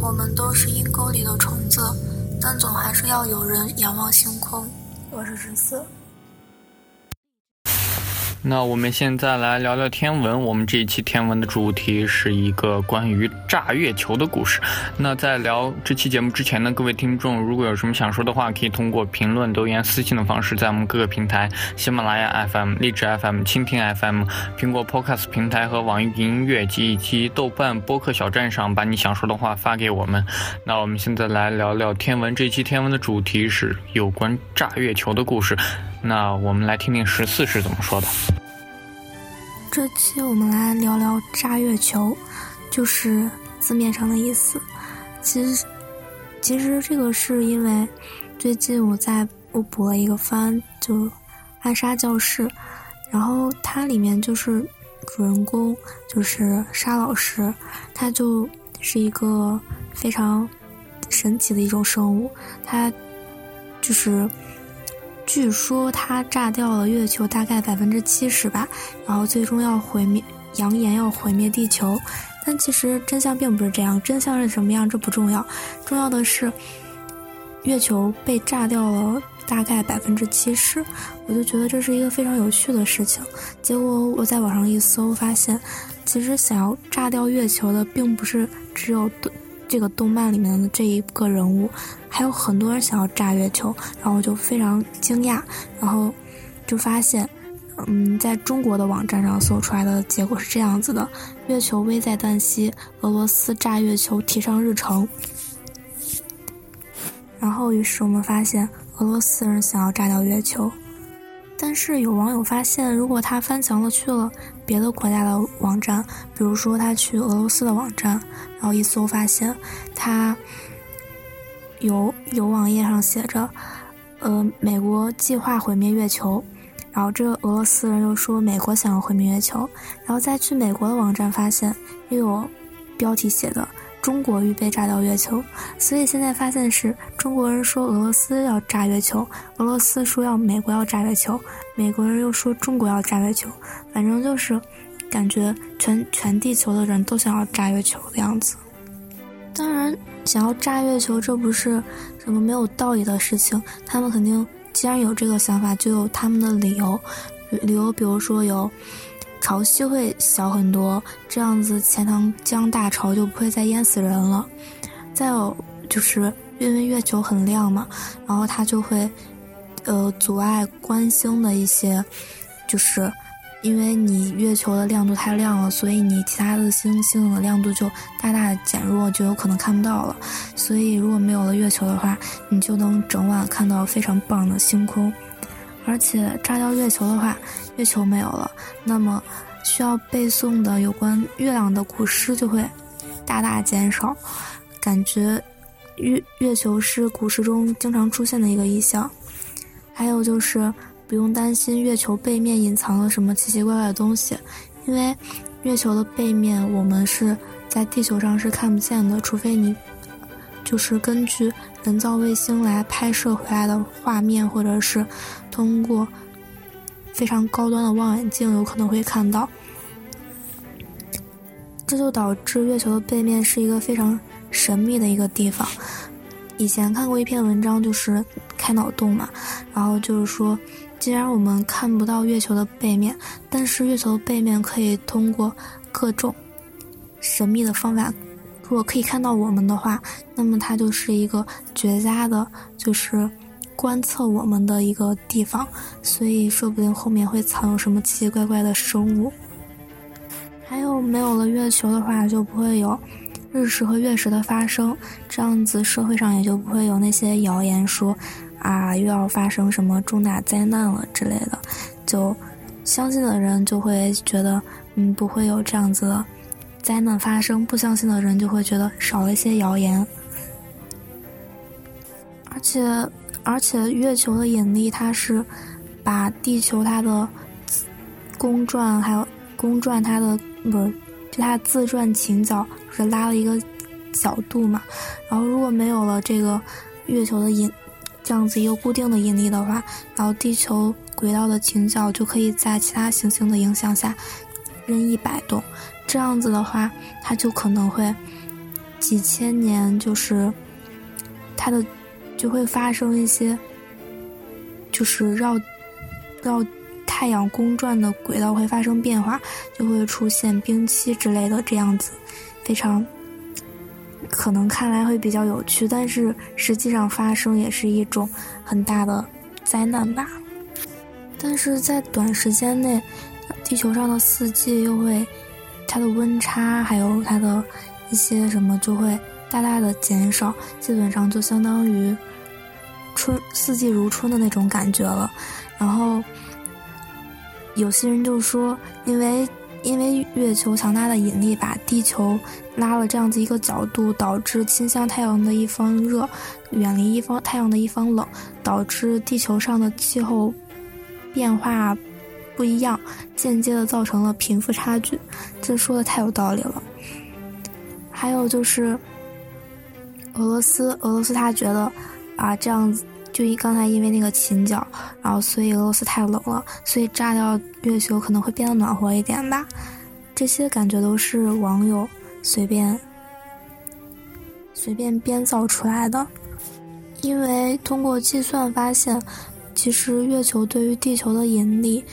我们都是阴沟里的虫子，但总还是要有人仰望星空。我是十四。那我们现在来聊聊天文。我们这一期天文的主题是一个关于炸月球的故事。那在聊这期节目之前呢，各位听众如果有什么想说的话，可以通过评论、留言、私信的方式，在我们各个平台：喜马拉雅 FM、荔枝 FM、蜻蜓 FM、苹果 Podcast 平台和网易云音乐及以及豆瓣播客小站上，把你想说的话发给我们。那我们现在来聊聊天文。这期天文的主题是有关炸月球的故事。那我们来听听十四是怎么说的。这期我们来聊聊炸月球，就是字面上的意思。其实，其实这个是因为最近我在我补了一个番，就《暗杀教室》，然后它里面就是主人公就是沙老师，他就是一个非常神奇的一种生物，他就是。据说它炸掉了月球大概百分之七十吧，然后最终要毁灭，扬言要毁灭地球。但其实真相并不是这样，真相是什么样这不重要，重要的是月球被炸掉了大概百分之七十。我就觉得这是一个非常有趣的事情。结果我在网上一搜，发现其实想要炸掉月球的并不是只有。这个动漫里面的这一个人物，还有很多人想要炸月球，然后我就非常惊讶，然后就发现，嗯，在中国的网站上搜出来的结果是这样子的：月球危在旦夕，俄罗斯炸月球提上日程。然后，于是我们发现，俄罗斯人想要炸掉月球。但是有网友发现，如果他翻墙了去了别的国家的网站，比如说他去俄罗斯的网站，然后一搜发现，他有有网页上写着，呃，美国计划毁灭月球，然后这个俄罗斯人又说美国想要毁灭月球，然后再去美国的网站发现，又有标题写的。中国预备炸掉月球，所以现在发现是中国人说俄罗斯要炸月球，俄罗斯说要美国要炸月球，美国人又说中国要炸月球，反正就是感觉全全地球的人都想要炸月球的样子。当然，想要炸月球这不是什么没有道理的事情，他们肯定既然有这个想法，就有他们的理由，理由比如说有。潮汐会小很多，这样子钱塘江大潮就不会再淹死人了。再有就是因为月球很亮嘛，然后它就会，呃，阻碍观星的一些，就是因为你月球的亮度太亮了，所以你其他的星星的亮度就大大的减弱，就有可能看不到了。所以如果没有了月球的话，你就能整晚看到非常棒的星空。而且炸掉月球的话，月球没有了，那么需要背诵的有关月亮的古诗就会大大减少。感觉月月球是古诗中经常出现的一个意象。还有就是不用担心月球背面隐藏了什么奇奇怪怪的东西，因为月球的背面我们是在地球上是看不见的，除非你。就是根据人造卫星来拍摄回来的画面，或者是通过非常高端的望远镜，有可能会看到。这就导致月球的背面是一个非常神秘的一个地方。以前看过一篇文章，就是开脑洞嘛，然后就是说，既然我们看不到月球的背面，但是月球背面可以通过各种神秘的方法。如果可以看到我们的话，那么它就是一个绝佳的，就是观测我们的一个地方。所以说不定后面会藏有什么奇奇怪怪的生物。还有没有了月球的话，就不会有日食和月食的发生，这样子社会上也就不会有那些谣言说啊又要发生什么重大灾难了之类的。就相信的人就会觉得嗯不会有这样子的。灾难发生，不相信的人就会觉得少了一些谣言。而且，而且月球的引力，它是把地球它的公转还有公转它的不是就它自转倾角是拉了一个角度嘛。然后如果没有了这个月球的引这样子一个固定的引力的话，然后地球轨道的倾角就可以在其他行星的影响下任意摆动。这样子的话，它就可能会几千年，就是它的就会发生一些，就是绕绕太阳公转的轨道会发生变化，就会出现冰期之类的这样子，非常可能看来会比较有趣，但是实际上发生也是一种很大的灾难吧。但是在短时间内，地球上的四季又会它的温差还有它的。一些什么就会大大的减少，基本上就相当于春四季如春的那种感觉了。然后有些人就说，因为因为月球强大的引力把地球拉了这样子一个角度，导致倾向太阳的一方热，远离一方太阳的一方冷，导致地球上的气候变化不一样，间接的造成了贫富差距。这说的太有道理了。还有就是，俄罗斯，俄罗斯他觉得，啊，这样子就一刚才因为那个琴角，然后所以俄罗斯太冷了，所以炸掉月球可能会变得暖和一点吧。这些感觉都是网友随便随便编造出来的，因为通过计算发现，其实月球对于地球的引力。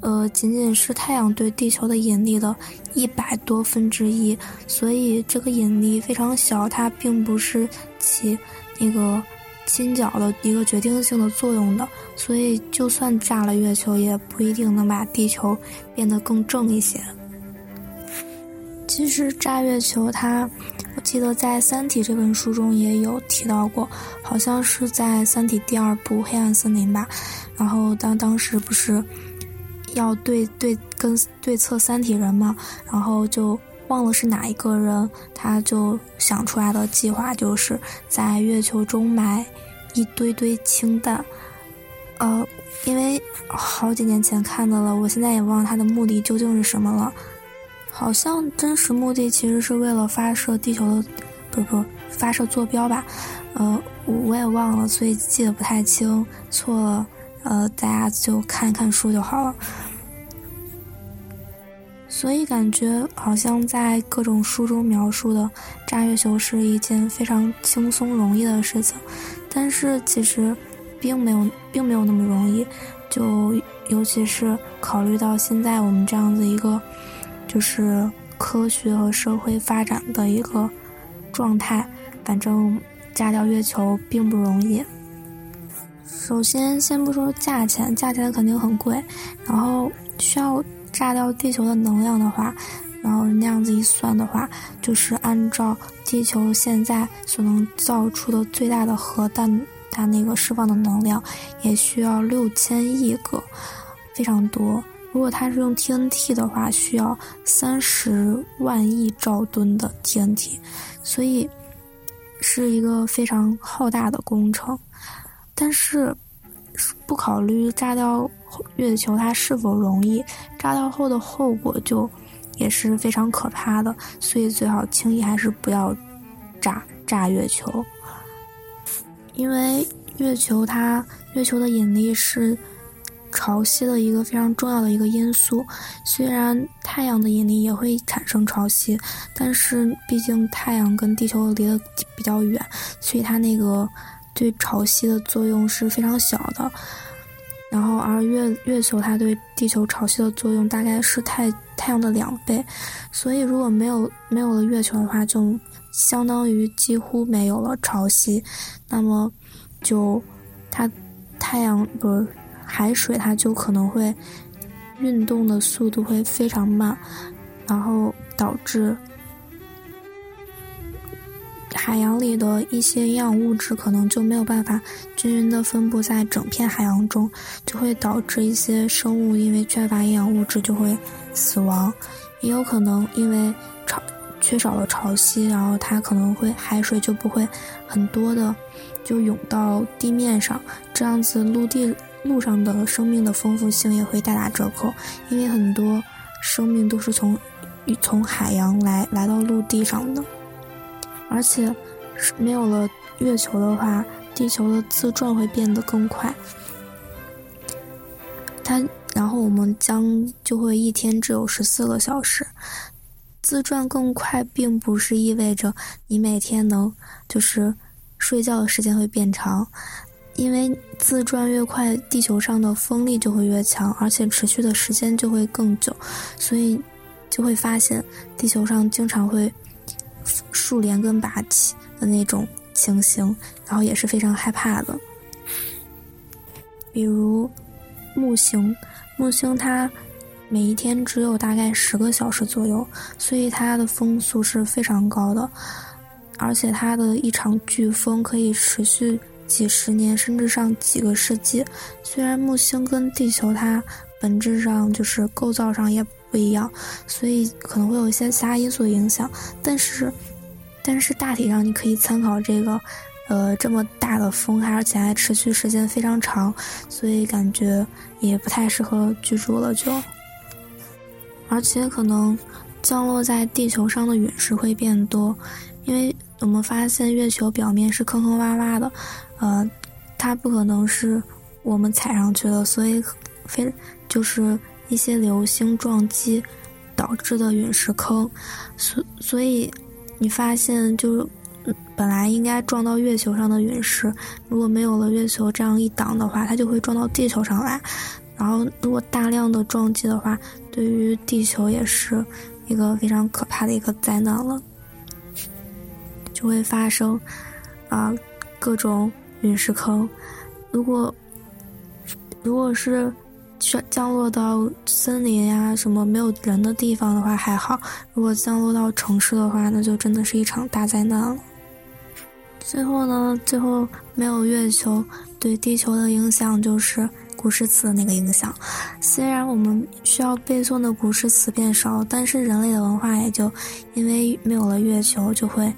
呃，仅仅是太阳对地球的引力的一百多分之一，所以这个引力非常小，它并不是起那个倾角的一个决定性的作用的。所以，就算炸了月球，也不一定能把地球变得更正一些。其实炸月球，它我记得在《三体》这本书中也有提到过，好像是在《三体》第二部《黑暗森林》吧。然后当当时不是。要对对跟对策三体人嘛，然后就忘了是哪一个人，他就想出来的计划就是在月球中埋一堆堆氢弹。呃，因为好几年前看的了，我现在也忘了他的目的究竟是什么了。好像真实目的其实是为了发射地球的，不不发射坐标吧？呃，我也忘了，所以记得不太清，错了。呃，大家就看一看书就好了。所以感觉好像在各种书中描述的炸月球是一件非常轻松容易的事情，但是其实并没有，并没有那么容易。就尤其是考虑到现在我们这样子一个，就是科学和社会发展的一个状态，反正炸掉月球并不容易。首先，先不说价钱，价钱肯定很贵。然后需要炸掉地球的能量的话，然后那样子一算的话，就是按照地球现在所能造出的最大的核弹，它那个释放的能量也需要六千亿个，非常多。如果它是用 TNT 的话，需要三十万亿兆吨的 TNT，所以是一个非常浩大的工程。但是，不考虑炸掉月球它是否容易，炸掉后的后果就也是非常可怕的，所以最好轻易还是不要炸炸月球。因为月球它月球的引力是潮汐的一个非常重要的一个因素，虽然太阳的引力也会产生潮汐，但是毕竟太阳跟地球离得比较远，所以它那个。对潮汐的作用是非常小的，然后而月月球它对地球潮汐的作用大概是太太阳的两倍，所以如果没有没有了月球的话，就相当于几乎没有了潮汐，那么就它太阳不是海水它就可能会运动的速度会非常慢，然后导致。海洋里的一些营养物质可能就没有办法均匀的分布在整片海洋中，就会导致一些生物因为缺乏营养物质就会死亡，也有可能因为潮缺少了潮汐，然后它可能会海水就不会很多的就涌到地面上，这样子陆地路上的生命的丰富性也会大打折扣，因为很多生命都是从从海洋来来到陆地上的。而且，没有了月球的话，地球的自转会变得更快。它，然后我们将就会一天只有十四个小时。自转更快，并不是意味着你每天能就是睡觉的时间会变长，因为自转越快，地球上的风力就会越强，而且持续的时间就会更久，所以就会发现地球上经常会树连根拔起的那种情形，然后也是非常害怕的。比如木星，木星它。每一天只有大概十个小时左右，所以它的风速是非常高的，而且它的一场飓风可以持续几十年，甚至上几个世纪。虽然木星跟地球它本质上就是构造上也不一样，所以可能会有一些其他因素影响，但是，但是大体上你可以参考这个，呃，这么大的风，而且还持续时间非常长，所以感觉也不太适合居住了，就。而且可能降落在地球上的陨石会变多，因为我们发现月球表面是坑坑洼洼的，呃，它不可能是我们踩上去的，所以非就是一些流星撞击导致的陨石坑，所所以你发现就是本来应该撞到月球上的陨石，如果没有了月球这样一挡的话，它就会撞到地球上来。然后，如果大量的撞击的话，对于地球也是一个非常可怕的一个灾难了，就会发生啊各种陨石坑。如果如果是降降落到森林呀什么没有人的地方的话还好，如果降落到城市的话，那就真的是一场大灾难了。最后呢，最后没有月球对地球的影响就是。古诗词的那个影响，虽然我们需要背诵的古诗词变少，但是人类的文化也就因为没有了月球，就会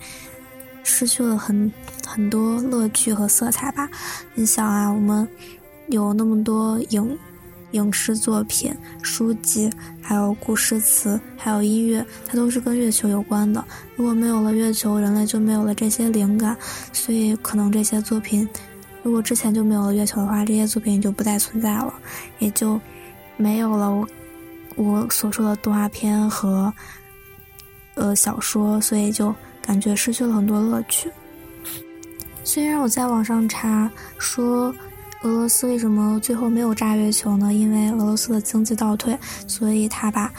失去了很很多乐趣和色彩吧。你想啊，我们有那么多影影视作品、书籍，还有古诗词，还有音乐，它都是跟月球有关的。如果没有了月球，人类就没有了这些灵感，所以可能这些作品。如果之前就没有了月球的话，这些作品也就不再存在了，也就没有了我我所说的动画片和呃小说，所以就感觉失去了很多乐趣。虽然我在网上查说俄罗斯为什么最后没有炸月球呢？因为俄罗斯的经济倒退，所以他把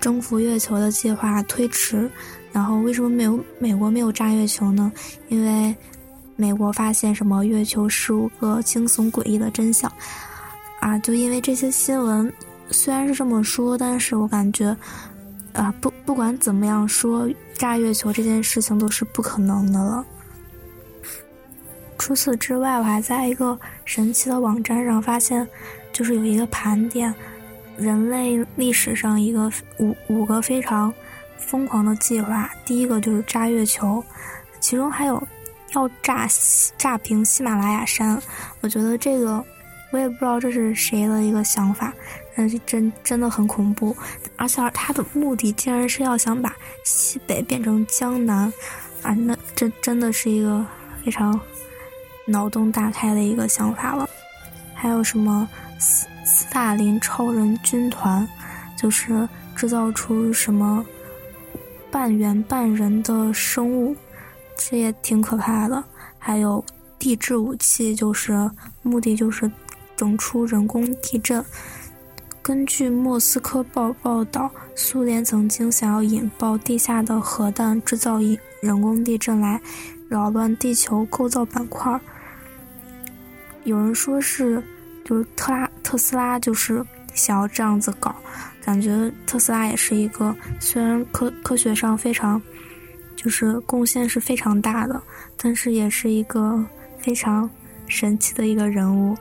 征服月球的计划推迟。然后为什么没有美国没有炸月球呢？因为。美国发现什么月球十五个惊悚诡异的真相，啊，就因为这些新闻，虽然是这么说，但是我感觉，啊，不不管怎么样说，炸月球这件事情都是不可能的了。除此之外，我还在一个神奇的网站上发现，就是有一个盘点人类历史上一个五五个非常疯狂的计划，第一个就是炸月球，其中还有。要炸炸平喜马拉雅山，我觉得这个我也不知道这是谁的一个想法，但是真真的很恐怖，而且他的目的竟然是要想把西北变成江南，啊，那这真的是一个非常脑洞大开的一个想法了。还有什么斯斯大林超人军团，就是制造出什么半猿半人的生物。这也挺可怕的。还有地质武器，就是目的就是整出人工地震。根据莫斯科报报道，苏联曾经想要引爆地下的核弹，制造一人工地震来扰乱地球构造板块。有人说是，就是特拉特斯拉就是想要这样子搞。感觉特斯拉也是一个虽然科科学上非常。就是贡献是非常大的，但是也是一个非常神奇的一个人物。